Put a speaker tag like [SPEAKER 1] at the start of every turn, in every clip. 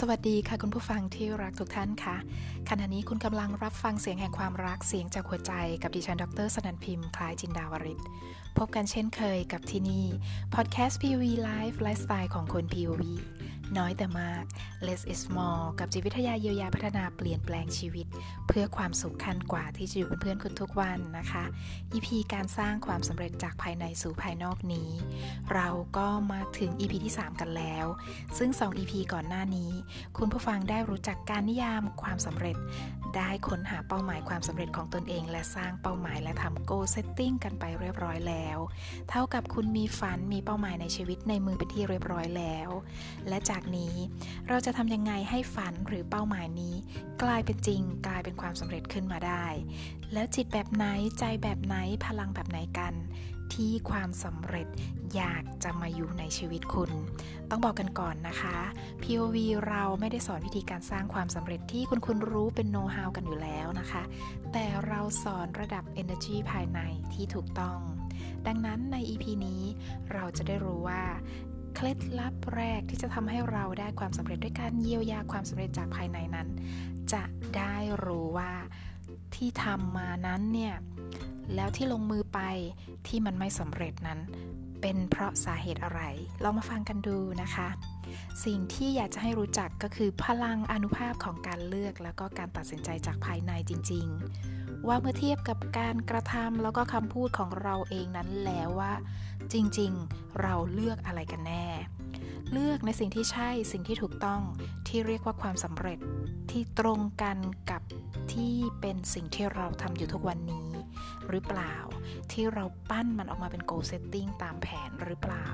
[SPEAKER 1] สวัสดีค่ะคุณผู้ฟังที่รักทุกท่านค่ะ ขณะนี้คุณกำลังรับฟังเสียงแห่งความรักเสียงจากหัวใจกับดิฉันดรสนันพิมพ์คล้ายจินดาวริศพบกันเช่นเคยกับที่นี่พอดแคสต์ POV Live ไลฟ์สไตล์ของคน POV น้อยแต่มาก less is more กับจิตวิทยาเยียวยาพัฒนาเปลี่ยนแปลงชีวิต เพื่อความสุขขั้นกว่าที่จะอยู่เป็นเพื่อนคุณทุกวันนะคะ EP การสร้างความสำเร็จจากภายในสู่ภายนอกนี้ เราก็มาถึง EP ที่ 3 กันแล้ว ซึ่ง 2 EP ก่อนหน้านี้ คุณผู้ฟังได้รู้จักการนิยามความสำเร็จ ได้ค้นหาเป้าหมายความสำเร็จของตนเอง และสร้างเป้าหมายและทำ goal setting กันไปเรียบร้อยแล้ว เท่ากับคุณมีฝันมีเป้าหมายในชีวิตในมือเป็นที่เรียบร้อยแล้ว และจากนี้เราจะทำยังไงให้ฝันหรือเป้าหมายนี้ กลายเป็นจริง กลายเป็นความสำเร็จขึ้นมาได้ แล้วจิตแบบไหนใจแบบไหนพลังแบบไหนกัน ที่ความสำเร็จอยากจะมาอยู่ในชีวิตคุณ ต้องบอกกันก่อนนะคะ POV เราไม่ได้สอนวิธีการสร้างความสำเร็จที่คุณคุณรู้เป็นโน้ตฮาวกันอยู่แล้วนะคะ แต่เราสอนระดับ Energy ภายในที่ถูกต้อง ดังนั้นใน EP นี้เราจะได้รู้ว่าเคล็ดลับแรกที่จะทำให้เราได้ความสำเร็จด้วยการเยียวยาความสำเร็จจากภายในนั้น จะได้รู้ว่าที่ทำมานั้นเนี่ย แล้วที่ลงมือไปที่มันไม่สำเร็จนั้น เป็นเพราะสาเหตุอะไร ลองมาฟังกันดูนะคะ สิ่งที่อยากจะให้รู้จักก็คือพลังอนุภาพของการเลือกแล้วก็การตัดสินใจจากภายในจริง ๆ ว่าเมื่อเทียบกับการกระทำแล้วก็คำพูดของเราเองนั้นแล้วว่า จริงๆ เราเลือกอะไรกันแน่เลือกในสิ่งที่ใช่สิ่งที่ถูกต้องที่เรียกว่าความสำเร็จที่ตรงกันกับที่เป็นสิ่งที่เราทำอยู่ทุกวันนี้ หรือเปล่า ที่เราปั้นมันออกมาเป็น goal setting ตามแผนหรือเปล่า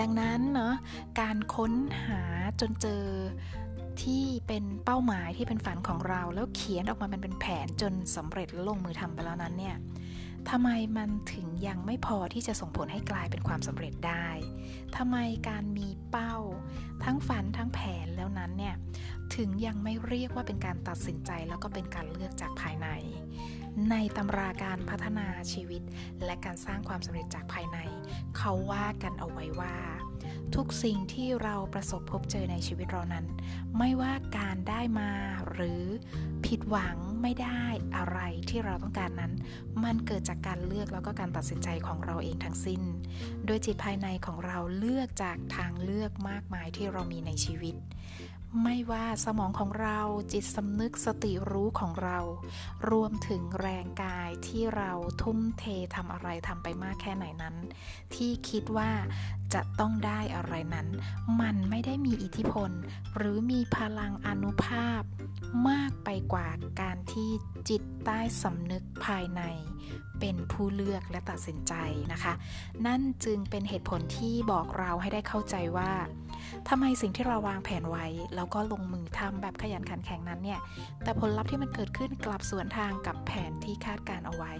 [SPEAKER 1] ดังนั้นเนาะการค้นหาจนเจอที่เป็นเป้าหมายที่เป็นฝันของเรา แล้วเขียนออกมาเป็นแผนจนสำเร็จลงมือทำไปแล้วนั้นเนี่ยทำไมมันถึงยังไม่พอที่จะส่งผลให้กลายเป็นความสำเร็จได้ทำไมการมีเป้า ทั้งฝันทั้งแผนแล้วนั้นเนี่ยถึงยังไม่เรียกว่าเป็นการตัดสินใจแล้วก็เป็นการเลือกจากภายใน ในตำราการพัฒนาชีวิต และการสร้างความสำเร็จจากภายใน เขาว่ากันเอาไว้ว่า ทุกสิ่งที่เราประสบพบเจอในชีวิตเรานั้น ไม่ว่าการได้มาหรือผิดหวังไม่ได้อะไรที่เราต้องการนั้น มันเกิดจากการเลือกแล้วก็การตัดสินใจของเราเองทั้งสิ้น โดยจิตภายในของเราเลือกจากทางเลือกมากมายที่เรามีในชีวิต ไม่ว่าสมองของเราจิตสำนึกสติรู้ของเรา รวมถึงแรงกายที่เราทุ่มเททำอะไรทำไปมากแค่ไหนนั้น ที่คิดว่าจะต้องได้อะไรนั้น มันไม่ได้มีอิทธิพล หรือมีพลังอนุภาพ มากไปกว่าการที่จิตใต้สำนึกภายใน เป็นผู้เลือกและตัดสินใจนะคะ นั่นจึงเป็นเหตุผลที่บอกเราให้ได้เข้าใจว่า ทำไมสิ่งที่เราวางแผนไว้ แล้วก็ลงมือทำแบบขยันขันแข็งนั้นเนี่ย แต่ผลลัพธ์ที่มันเกิดขึ้นกลับสวนทางกับแผนที่คาดการเอาไว้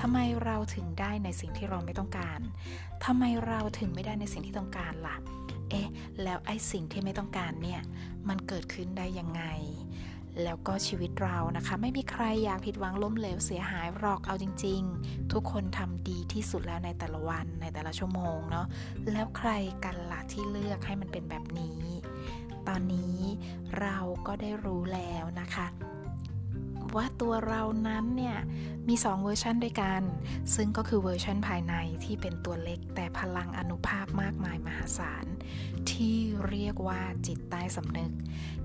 [SPEAKER 1] ทำไมเราถึงได้ในสิ่งที่เราไม่ต้องการทำไมเราถึงไม่ได้ในสิ่งที่ต้องการล่ะ เอ๊ะ แล้วไอ้สิ่งที่ไม่ต้องการเนี่ย มันเกิดขึ้นได้ยังไง แล้วก็ชีวิตเรานะคะ ไม่มีใครอยากผิดหวังล้มเหลวเสียหายหรอกเอาจริง ๆ ทุกคนทำดีที่สุดแล้วในแต่ละวันในแต่ละชั่วโมงเนาะแล้วใครกันล่ะที่เลือกให้มันเป็นแบบนี้ ตอนนี้เราก็ได้รู้แล้วนะคะว่าตัวเรานั้นเนี่ยมี 2 เวอร์ชันด้วยกัน ซึ่งก็คือเวอร์ชันภายในที่เป็นตัวเล็กแต่พลังอนุภาพมากมายมหาศาลที่เรียกว่าจิตใต้สำนึก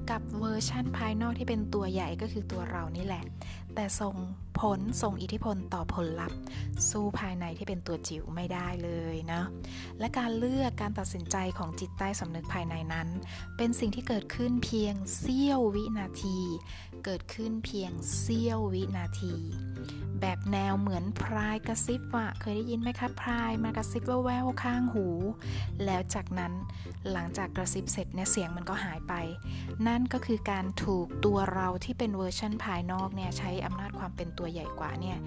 [SPEAKER 1] กับเวอร์ชั่นภายนอกที่เป็นตัวใหญ่ก็คือตัวเรานี่แหละ แต่ส่งผลส่งอิทธิพลต่อผลลัพธ์ สู้ภายในที่เป็นตัวจิ๋วไม่ได้เลยนะและการเลือกการตัดสินใจของจิตใต้สำนึกภายในนั้น เป็นสิ่งที่เกิดขึ้นเพียงเสี้ยววินาที เกิดขึ้นเพียงเสี้ยววินาที แบบแนวเหมือนพรายกระซิบอะเคยได้ยินไหมคะพรายมากระซิบแววๆข้างหู แล้วจากนั้นหลังจากกระซิบเสร็จเนี่ยเสียงมันก็หายไป นั่นก็คือการถูกตัวเราที่เป็นเวอร์ชันภายนอกเนี่ยใช้อำนาจความเป็นตัวใหญ่กว่าเนี่ย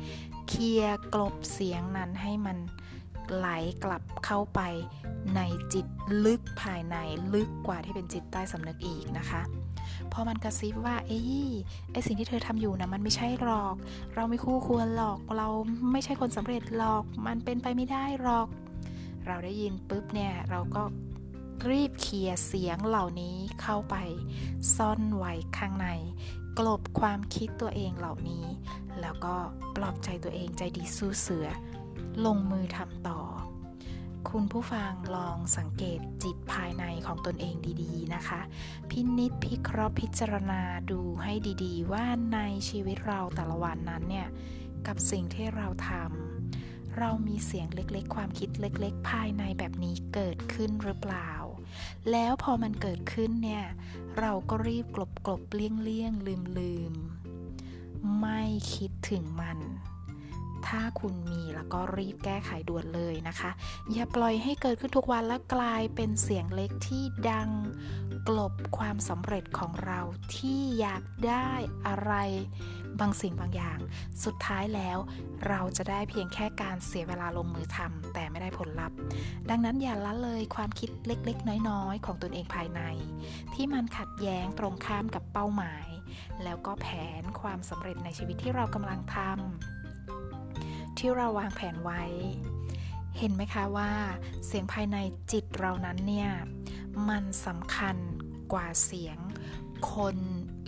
[SPEAKER 1] เคลียกลบเสียงนั้นให้มันไหลกลับเข้าไปในจิตลึกภายในลึกกว่าที่เป็นจิตใต้สำนึกอีกนะคะพอมันกระซิบว่าเอ้ยไอสิ่งที่เธอทำอยู่นะมันไม่ใช่หรอก เราไม่คู่ควรหรอกเราไม่ใช่คนสำเร็จหรอก มันเป็นไปไม่ได้หรอก เราได้ยินปุ๊บเนี่ยเราก็ รีบเคลียเสียงเหล่านี้เข้าไป ซ่อนไว้ข้างใน กลบความคิดตัวเองเหล่านี้ แล้วก็ปลอบใจตัวเองใจดีสู้เสือ ลงมือทำต่อ คุณผู้ฟังลองสังเกตจิตภายในของตนเองดีๆนะคะ พินิษพิเคราะห์พิจารณาดูให้ดีๆ ว่าในชีวิตเราแต่ละวันนั้นเนี่ย กับสิ่งที่เราทำเรามีเสียงเล็กๆ ความคิดเล็ก ๆ ภายในแบบนี้เกิดขึ้นหรือเปล่า แล้วพอมันเกิดขึ้นเนี่ย เราก็รีบกลบกลบเลี่ยงเลี่ยงลืมลืมไม่คิดถึงมัน ถ้าคุณมีแล้วก็รีบแก้ไขด่วนเลยนะคะ อย่าปล่อยให้เกิดขึ้นทุกวันแล้วกลายเป็นเสียงเล็กที่ดังกลบความสำเร็จของเราที่อยากได้อะไรบางสิ่งบางอย่าง สุดท้ายแล้วเราจะได้เพียงแค่การเสียเวลาลงมือทำแต่ไม่ได้ผลลัพธ์ ดังนั้นอย่าละเลยความคิดเล็กๆ น้อยๆ ของตนเองภายใน ที่มันขัดแย้งตรงข้ามกับเป้าหมาย แล้วก็แผนความสำเร็จในชีวิตที่เรากำลังทำ ที่เราวางแผนไว้ เห็นไหมคะว่าเสียงภายในจิตเรานั้นเนี่ย มันสำคัญกว่าเสียงคน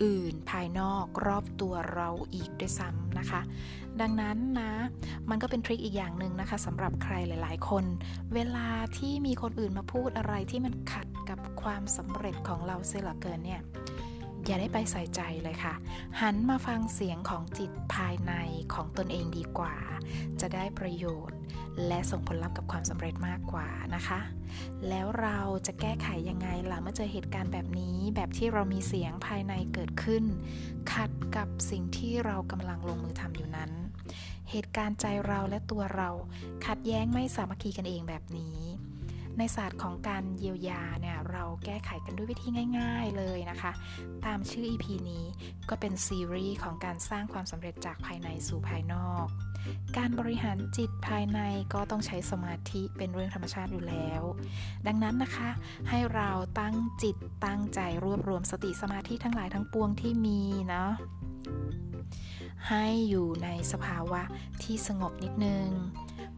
[SPEAKER 1] อื่นภายนอกรอบตัวเราอีกด้วยซ้ำนะคะ ดังนั้นนะ มันก็เป็นทริคอีกอย่างหนึ่งนะคะสำหรับใครหลาย ๆ คน เวลาที่มีคนอื่นมาพูดอะไรที่มันขัดกับความสำเร็จของเราเสียเหลือเกินเนี่ย อย่าได้ไปใส่ใจเลยค่ะ หันมาฟังเสียงของจิตภายในของตนเองดีกว่า จะได้ประโยชน์ และส่งผลลัพธ์กับความสำเร็จมากกว่านะคะ แล้วเราจะแก้ไขยังไงล่ะเมื่อเจอเหตุการณ์แบบนี้ แบบที่เรามีเสียงภายในเกิดขึ้น ขัดกับสิ่งที่เรากำลังลงมือทำอยู่นั้น เหตุการณ์ใจเราและตัวเราขัดแย้งไม่สามัคคีกันเองแบบนี้ ในศาสตร์ของการเยียวยาเนี่ยเราแก้ไขกันด้วยวิธีง่าย ๆเลยนะคะ ตามชื่อ EP นี้ก็เป็นซีรีส์ของการสร้างความสำเร็จจากภายในสู่ภายนอก การบริหารจิตภายในก็ต้องใช้สมาธิเป็นเรื่องธรรมชาติอยู่แล้ว ดังนั้นนะคะ ให้เราตั้งจิตตั้งใจรวบรวมสติสมาธิทั้งหลายทั้งปวงที่มีเนาะให้อยู่ในสภาวะที่สงบนิดนึง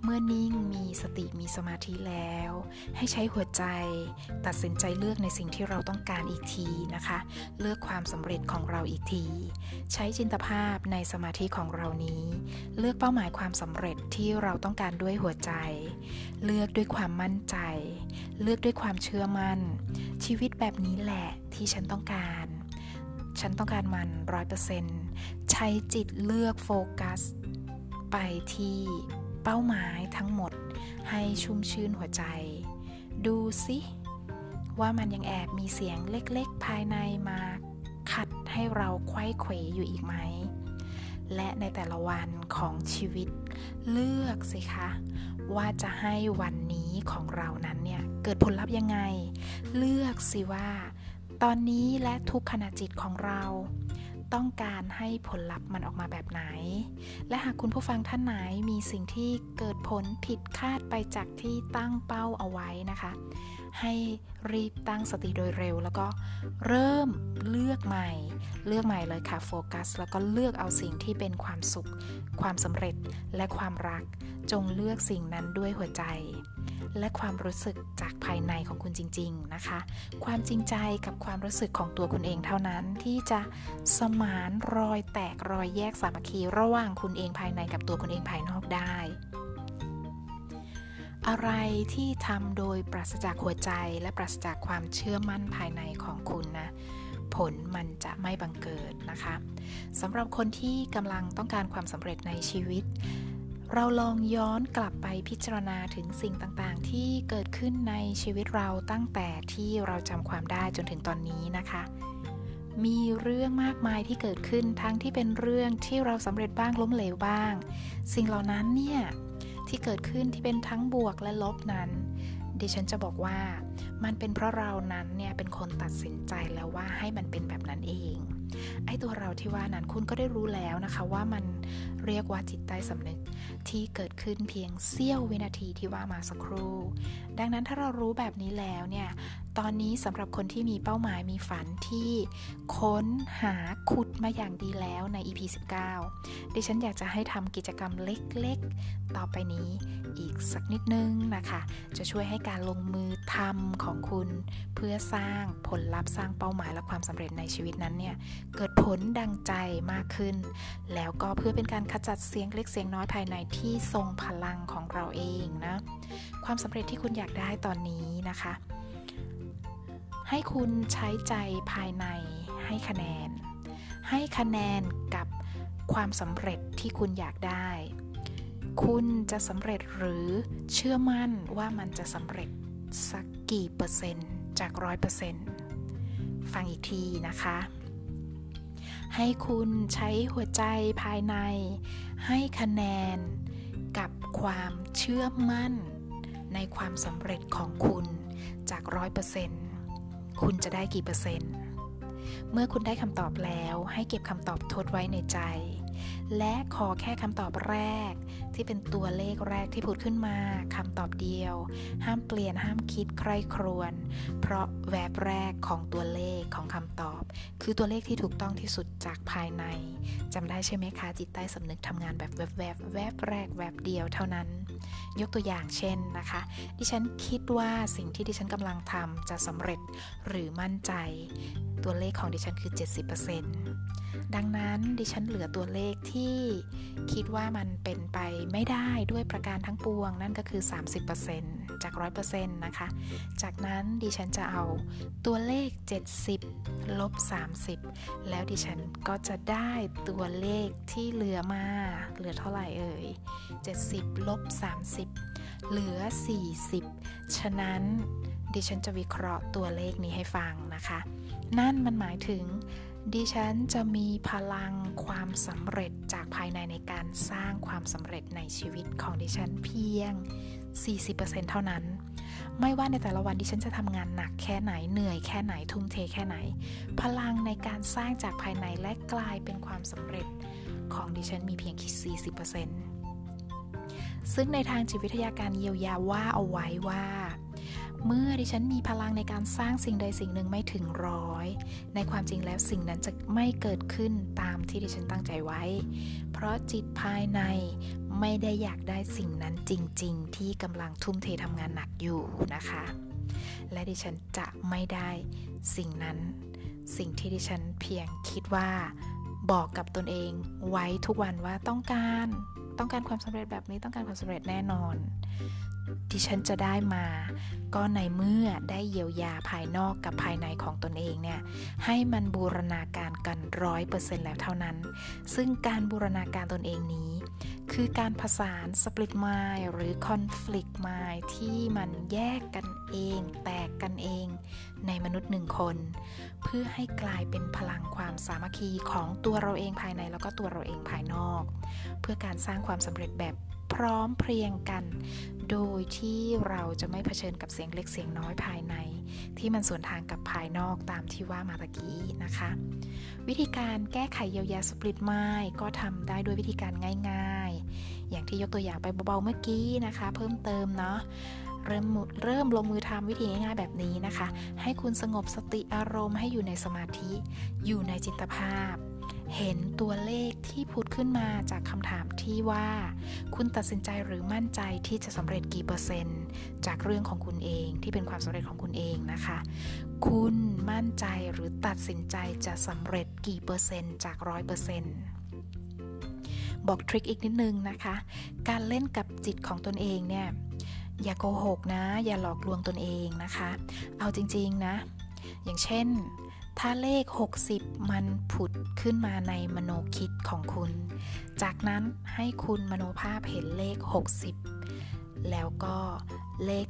[SPEAKER 1] เมื่อนิ่งมีสติมีสมาธิแล้ว ให้ใช้หัวใจ ตัดสินใจเลือกในสิ่งที่เราต้องการอีกทีนะคะ เลือกความสำเร็จของเราอีกที ใช้จินตภาพในสมาธิของเรานี้ เลือกเป้าหมายความสำเร็จที่เราต้องการด้วยหัวใจ เลือกด้วยความมั่นใจ เลือกด้วยความเชื่อมั่น ชีวิตแบบนี้แหละที่ฉันต้องการฉันต้องการมันร้อยเปอร์เซ็นต์ใช้จิตเลือกโฟกัส ไปที่ เป้าหมายทั้งหมดให้ชุ่มชื่นหัวใจ ดูสิว่ามันยังแอบมีเสียงเล็กๆ ภายในมาขัดให้เราควยเขวอยู่อีกไหม และในแต่ละวันของชีวิตเลือกสิคะ ว่าจะให้วันนี้ของเรานั้นเนี่ย เกิดผลลัพธ์ยังไง เลือกสิว่า ตอนนี้และทุกขณะจิตของเรา ต้องการให้ผลลัพธ์มันออกมาแบบไหน และหากคุณผู้ฟังท่านไหนมีสิ่งที่เกิดผลผิดคาดไปจากที่ตั้งเป้าเอาไว้นะคะ ให้รีบตั้งสติโดยเร็ว แล้วก็เริ่มเลือกใหม่ เลือกใหม่เลยค่ะโฟกัส แล้วก็เลือกเอาสิ่งที่เป็นความสุข ความสำเร็จและความรัก จงเลือกสิ่งนั้นด้วยหัวใจ และความรู้สึกจากภายในของคุณจริง ๆนะคะ ความจริงใจกับความรู้สึกของตัวคุณเองเท่านั้นที่จะสมานรอยแตกรอยแยกสามัคคีระหว่างคุณเองภายในกับตัวคุณเองภายนอกได้ อะไรที่ทำโดยปราศจากหัวใจและปราศจากความเชื่อมั่นภายในของคุณนะ ผลมันจะไม่บังเกิดนะคะสำหรับคนที่กำลังต้องการความสำเร็จในชีวิต เราลองย้อนกลับไปพิจารณาถึงสิ่งต่างๆ ที่เกิดขึ้นในชีวิตเราตั้งแต่ที่เราจำความได้จนถึงตอนนี้นะคะ มีเรื่องมากมายที่เกิดขึ้นทั้งที่เป็นเรื่องที่เราสำเร็จบ้างล้มเหลวบ้าง สิ่งเหล่านั้นเนี่ย ที่เกิดขึ้นที่เป็นทั้งบวกและลบนั้น ดิฉันจะบอกว่ามันเป็นเพราะเรานั้นเนี่ยเป็นคนตัดสินใจแล้วว่าให้มันเป็นแบบนั้นเอง ไอ้ตัวเราที่ว่านั้นคุณก็ได้รู้แล้วนะคะว่ามันเรียกว่าจิตใต้สำนึกที่เกิดขึ้นเพียงเสี้ยววินาทีที่ว่ามาสักครู่ ดังนั้นถ้าเรารู้แบบนี้แล้วเนี่ย ตอนนี้สำหรับคนที่มีเป้าหมายมีฝันที่ค้นหาขุดมาอย่างดีแล้วใน EP 19 ดิฉันอยากจะให้ทำกิจกรรมเล็กๆ ต่อไปนี้อีกสักนิดนึงนะคะ จะช่วยให้การลงมือทำของคุณ เพื่อสร้างผลลัพธ์สร้างเป้าหมายและความสำเร็จในชีวิตนั้นเนี่ย เกิดผลดังใจมากขึ้น แล้วก็เพื่อเป็นการขจัดเสียงเล็กเสียงน้อยภายในที่ทรงพลังของเราเองนะ ความสำเร็จที่คุณอยากได้ตอนนี้นะคะ ให้คุณใช้ใจภายในให้คะแนน ให้คะแนนกับความสำเร็จที่คุณอยากได้ คุณจะสำเร็จหรือเชื่อมั่นว่ามันจะสำเร็จสักกี่เปอร์เซ็นต์จากร้อยเปอร์เซ็นต์ฟังอีกทีนะคะ ให้คุณใช้หัวใจภายใน ให้คะแนนกับความเชื่อมั่นในความสำเร็จของคุณจากร้อยเปอร์เซ็นต์ คุณจะได้กี่เปอร์เซ็นต์ เมื่อคุณได้คำตอบแล้วให้เก็บคำตอบทดไว้ในใจและขอแค่คำตอบแรก ที่เป็นตัวเลขแรกที่พูดขึ้นมาคำตอบเดียว ห้ามเปลี่ยนห้ามคิดใครครวน เพราะแวบแรกของตัวเลขของคำตอบ คือตัวเลขที่ถูกต้องที่สุดจากภายในจำได้ใช่ไหมคะจิตใต้สำนึกทำงานแบบแวบแวบแวบแรกแวบเดียวเท่านั้น ยกตัวอย่างเช่นนะคะ ดิฉันคิดว่าสิ่งที่ดิฉันกำลังทำจะสำเร็จหรือมั่นใจ ตัวเลขของดิฉันคือ 70%ดังนั้นดิฉันเหลือตัวเลขที่ที่คิดว่ามันเป็นไปไม่ได้ด้วยประการทั้งปวง นั่นก็คือ 30%จาก 100%นะคะ จากนั้นดิฉันจะเอาตัวเลข 70 ลบ 30 แล้วดิฉันก็จะได้ตัวเลขที่เหลือมา เหลือเท่าไหร่เอ่ย 70 ลบ 30 เหลือ 40 ฉะนั้นดิฉันจะวิเคราะห์ตัวเลขนี้ให้ฟังนะคะ นั่นมันหมายถึง ดิฉันจะมีพลังความสำเร็จจากภายในในการสร้างความสำเร็จในชีวิตของดิฉันเพียง 40%เท่านั้น ไม่ว่าในแต่ละวันดิฉันจะทำงานหนักแค่ไหนเหนื่อยแค่ไหนทุ่มเทแค่ไหน พลังในการสร้างจากภายในและกลายเป็นความสำเร็จของดิฉันมีเพียงแค่40%ซึ่งในทางจิตวิทยาการเยียวยาว่าเอาไว้ว่า เมื่อดิฉันมีพลังในการสร้างสิ่งใดสิ่งหนึ่งไม่ถึงร้อย ในความจริงแล้วสิ่งนั้นจะไม่เกิดขึ้นตามที่ดิฉันตั้งใจไว้ เพราะจิตภายในไม่ได้อยากได้สิ่งนั้นจริง ๆ ที่กำลังทุ่มเททำงานหนักอยู่นะคะ และดิฉันจะไม่ได้สิ่งนั้น สิ่งที่ดิฉันเพียงคิดว่าบอกกับตนเองไว้ทุกวันว่าต้องการ ต้องการความสำเร็จแบบนี้ต้องการความสำเร็จแน่นอน ที่ฉันจะได้มา ก็ในเมื่อได้เยียวยาภายนอกกับภายในของตนเองเนี่ยให้มันบูรณาการกันร้อยเปอร์เซ็นต์แล้วเท่านั้น ซึ่งการบูรณาการตนเองนี้ คือการผสานสปริตไมล์หรือคอนฟ lict ไมล์ที่มันแยกกันเอง แตกกันเอง ในมนุษย์หนึ่งคน เพื่อให้กลายเป็นพลังความสามัคคีของตัวเราเองภายในแล้วก็ตัวเราเองภายนอก เพื่อการสร้างความสำเร็จแบบพร้อมเพรียงกัน โดยที่เราจะไม่เผชิญกับเสียงเล็กเสียงน้อยภายใน ที่มันสวนทางกับภายนอกตามที่ว่ามาตะกี้นะคะ วิธีการแก้ไขเยียวยาสปริตไม้ก็ทำได้ด้วยวิธีการง่าย ๆ อย่างที่ยกตัวอย่างไปเบาๆเมื่อกี้นะคะ เพิ่มเติมเนาะเริ่มเริ่มลงมือทำวิธีง่ายๆแบบนี้นะคะ ให้คุณสงบสติอารมณ์ให้อยู่ในสมาธิ อยู่ในจิตภาพ เห็นตัวเลขที่พูดขึ้นมาจากคำถามที่ว่า คุณตัดสินใจหรือมั่นใจที่จะสำเร็จกี่เปอร์เซ็นต์ จากเรื่องของคุณเองที่เป็นความสำเร็จของคุณเองนะคะ คุณมั่นใจหรือตัดสินใจจะสำเร็จกี่เปอร์เซ็นต์จากร้อยเปอร์เซ็นต์บอกทริคอีกนิดนึงนะคะ การเล่นกับจิตของตนเองเนี่ยอย่าโกหกนะ อย่าหลอกลวงตนเองนะคะ เอาจริง ๆนะ อย่างเช่น ถ้าเลข 60 มันผุดขึ้นมาในมโนคิดของคุณ จากนั้นให้คุณมโนภาพเห็นเลข 60 แล้วก็เลข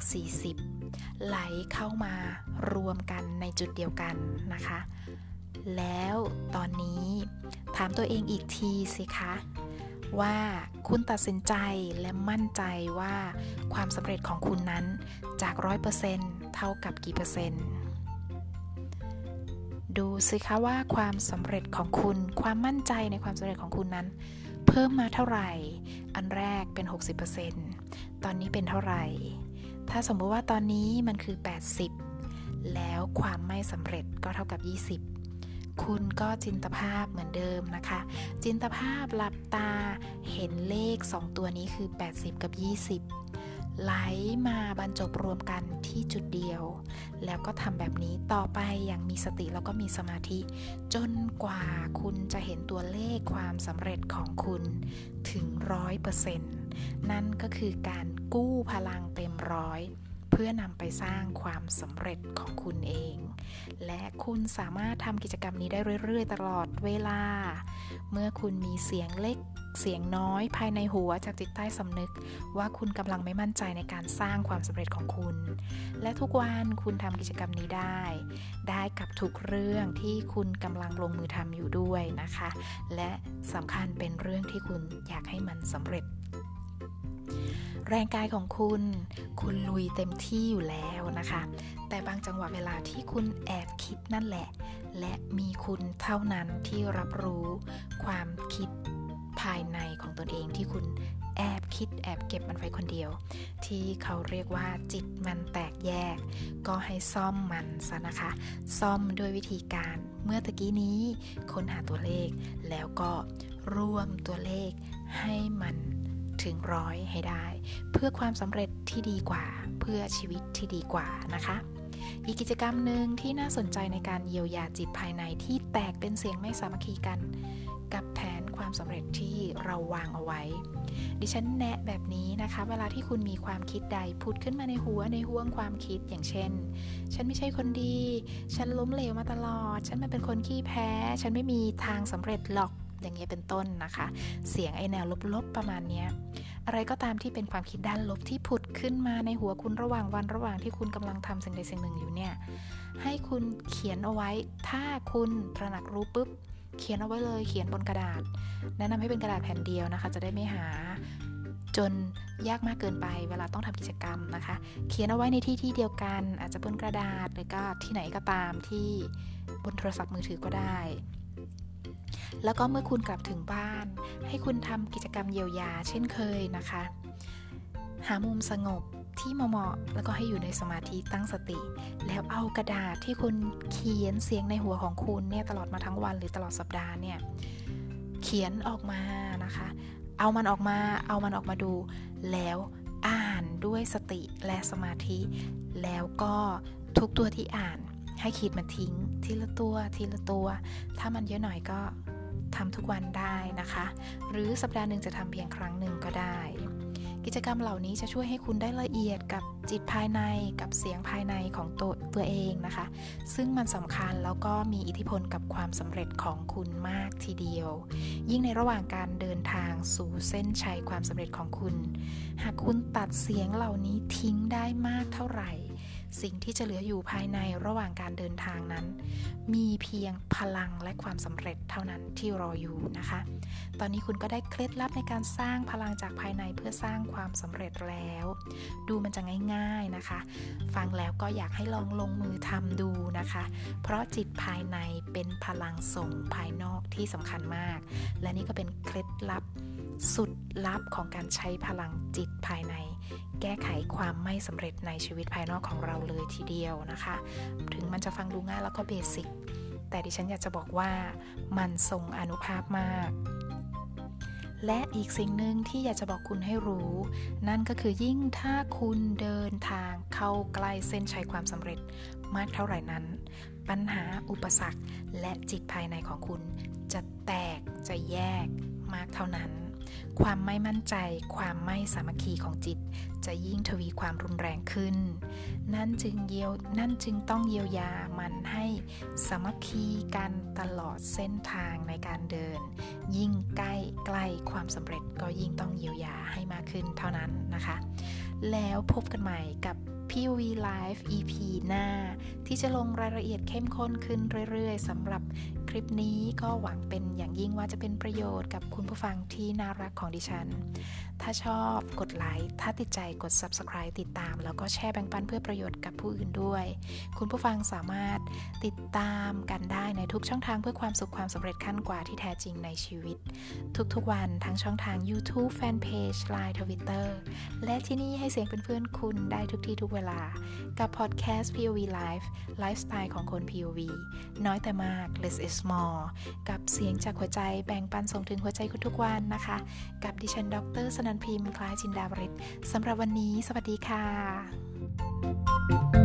[SPEAKER 1] 40 ไหลเข้ามารวมกันในจุดเดียวกันนะคะ แล้วตอนนี้ถามตัวเองอีกทีสิคะว่าคุณตัดสินใจและมั่นใจว่าความสำเร็จของคุณนั้นจาก 100%เท่ากับกี่เปอร์เซ็นต์ ดูสิคะว่าความสำเร็จของคุณ ความมั่นใจในความสำเร็จของคุณนั้น เพิ่มมาเท่าไหร่ อันแรกเป็น 60%ตอนนี้เป็นเท่าไหร่ ถ้าสมมติว่าตอนนี้มันคือ 80 แล้วความไม่สำเร็จก็เท่ากับ 20 คุณก็จินตภาพเหมือนเดิมนะคะ จินตภาพหลับตาเห็นเลข 2 ตัวนี้คือ 80 กับ 20 ไหลมาบรรจบรวมกันที่จุดเดียว แล้วก็ทำแบบนี้ต่อไปอย่างมีสติแล้วก็มีสมาธิ จนกว่าคุณจะเห็นตัวเลขความสำเร็จของคุณถึงร้อยเปอร์เซ็นต์นั่นก็คือการกู้พลังเต็มร้อยเพื่อนำไปสร้างความสำเร็จของคุณเอง และคุณสามารถทำกิจกรรมนี้ได้เรื่อย ๆ ตลอดเวลา เมื่อคุณมีเสียงเล็ก เสียงน้อยภายในหัวจากจิตใต้สำนึก ว่าคุณกำลังไม่มั่นใจในการสร้างความสำเร็จของคุณ และทุกวันคุณทำกิจกรรมนี้ได้ ได้กับทุกเรื่องที่คุณกำลังลงมือทำอยู่ด้วยนะคะ และสำคัญเป็นเรื่องที่คุณอยากให้มันสำเร็จแรงกายของคุณ คุณลุยเต็มที่อยู่แล้วนะคะ แต่บางจังหวะเวลาที่คุณแอบคิดนั่นแหละ และมีคุณเท่านั้นที่รับรู้ความคิด ภายในของตนเองที่คุณแอบคิดแอบเก็บมันไว้คนเดียว ที่เขาเรียกว่าจิตมันแตกแยก ก็ให้ซ่อมมันซะนะคะ ซ่อมด้วยวิธีการเมื่อตะกี้นี้ค้นหาตัวเลข แล้วก็รวมตัวเลขให้มันถึงร้อยให้ได้ เพื่อความสำเร็จที่ดีกว่า เพื่อชีวิตที่ดีกว่านะคะอีกกิจกรรมหนึ่งที่น่าสนใจในการเยียวยาจิตภายในที่แตกเป็นเสียงไม่สามัคคีกัน กับแผน ความสำเร็จที่เราวางเอาไว้ ดิฉันแนะแบบนี้นะคะ เวลาที่คุณมีความคิดใดพุดขึ้นมาในหัวในห่วงความคิดอย่างเช่น ฉันไม่ใช่คนดี ฉันล้มเหลวมาตลอด ฉันมาเป็นคนขี้แพ้ ฉันไม่มีทางสำเร็จหรอกอย่างเงี้ยเป็นต้นนะคะ เสียงไอแนวลบๆประมาณนี้อะไรก็ตามที่เป็นความคิดด้านลบที่ผุดขึ้นมาในหัวคุณระหว่างวันระหว่างที่คุณกำลังทำสิ่งใดสิ่งหนึ่งอยู่เนี่ย ให้คุณเขียนเอาไว้ ถ้าคุณตระหนักรู้ปุ๊บ เขียนเอาไว้เลยเขียนบนกระดาษ แนะนำให้เป็นกระดาษแผ่นเดียวนะคะ จะได้ไม่หาจนยากมากเกินไปเวลาต้องทำกิจกรรมนะคะ เขียนเอาไว้ในที่ที่เดียวกัน อาจจะบนกระดาษหรือก็ที่ไหนก็ตามที่บนโทรศัพท์มือถือก็ได้ แล้วก็เมื่อคุณกลับถึงบ้าน ให้คุณทำกิจกรรมเยียวยา เช่นเคยนะคะ หามุมสงบ ที่เหมาะๆแล้วก็ให้อยู่ในสมาธิตั้งสติ แล้วเอากระดาษที่คุณเขียนเสียงในหัวของคุณเนี่ยตลอดมาทั้งวันหรือตลอดสัปดาห์เนี่ยเขียนออกมานะคะ เอามันออกมา เอามันออกมาดู แล้วอ่านด้วยสติและสมาธิ แล้วก็ทุกตัวที่อ่านให้ขีดมันทิ้ง ทีละตัวทีละตัว ถ้ามันเยอะหน่อยก็ทำทุกวันได้นะคะ หรือสัปดาห์หนึ่งจะทำเพียงครั้งหนึ่งก็ได้ กิจกรรมเหล่านี้จะช่วยให้คุณได้ละเอียดกับจิตภายในกับเสียงภายในของตัวตัวเองนะคะ ซึ่งมันสำคัญแล้วก็มีอิทธิพลกับความสำเร็จของคุณมากทีเดียว ยิ่งในระหว่างการเดินทางสู่เส้นชัยความสำเร็จของคุณ หากคุณตัดเสียงเหล่านี้ทิ้งได้มากเท่าไหร่ สิ่งที่จะเหลืออยู่ภายในระหว่างการเดินทางนั้น มีเพียงพลังและความสำเร็จเท่านั้นที่รออยู่นะคะ ตอนนี้คุณก็ได้เคล็ดลับในการสร้างพลังจากภายในเพื่อสร้างความสำเร็จแล้ว ดูมันจะง่าย ๆนะคะ ฟังแล้วก็อยากให้ลองลงมือทำดูนะคะ เพราะจิตภายในเป็นพลังส่งภายนอกที่สำคัญมาก และนี่ก็เป็นเคล็ดลับ สุดลับของการใช้พลังจิตภายใน แก้ไขความไม่สำเร็จในชีวิตภายนอกของเราเลยทีเดียวนะคะ ถึงมันจะฟังดูง่ายแล้วก็เบสิกแต่ดิฉันอยากจะบอกว่ามันทรงอนุภาพมาก และอีกสิ่งหนึ่งที่อยากจะบอกคุณให้รู้ นั่นก็คือยิ่งถ้าคุณเดินทางเข้าใกล้เส้นชัยความสำเร็จมากเท่าไหร่นั้น ปัญหาอุปสรรคและจิตภายในของคุณจะแตกจะแยกมากเท่านั้น ความไม่มั่นใจ ความไม่สามัคคีของจิต จะยิ่งทวีความรุนแรงขึ้น นั่นจึงเยียวนั่นจึงต้องเยียวยามันให้สามัคคีกันตลอดเส้นทางในการเดิน ยิ่งใกล้ใกล้ความสำเร็จก็ยิ่งต้องเยียวยาให้มากขึ้นเท่านั้นนะคะ แล้วพบกันใหม่กับ POV Live EP หน้า ที่จะลงรายละเอียดเข้มข้นขึ้นเรื่อยๆสำหรับ ลิปนี้ก็หวังเป็นอย่างยิ่งว่าจะเป็นประโยชน์กับคุณผู้ฟังที่น่ารักของดิฉัน ถ้าชอบกดไลค์ ถ้าติดใจกด subscribe ติดตาม แล้วก็แชร์แบ่งปันเพื่อประโยชน์กับผู้อื่นด้วย คุณผู้ฟังสามารถติดตามกันได้ในทุกช่องทางเพื่อความสุขความสำเร็จขั้นกว่าที่แท้จริงในชีวิต ทุกๆวันทั้งช่องทาง YouTube Fanpage Line Twitter และที่นี่ให้เสียงเป็นเพื่อนคุณได้ทุกที่ทุกเวลา กับพอดแคสต์ POV Life ไลฟ์สไตล์ของคน POV น้อยแต่มาก less is more กับเสียงจากหัวใจแบ่งปันส่งถึงหัวใจคุณทุกวันนะคะ กับดิฉันดรสนันพิมพ์คล้ายจินดาวริศสำหรับวันนี้ สวัสดีค่ะ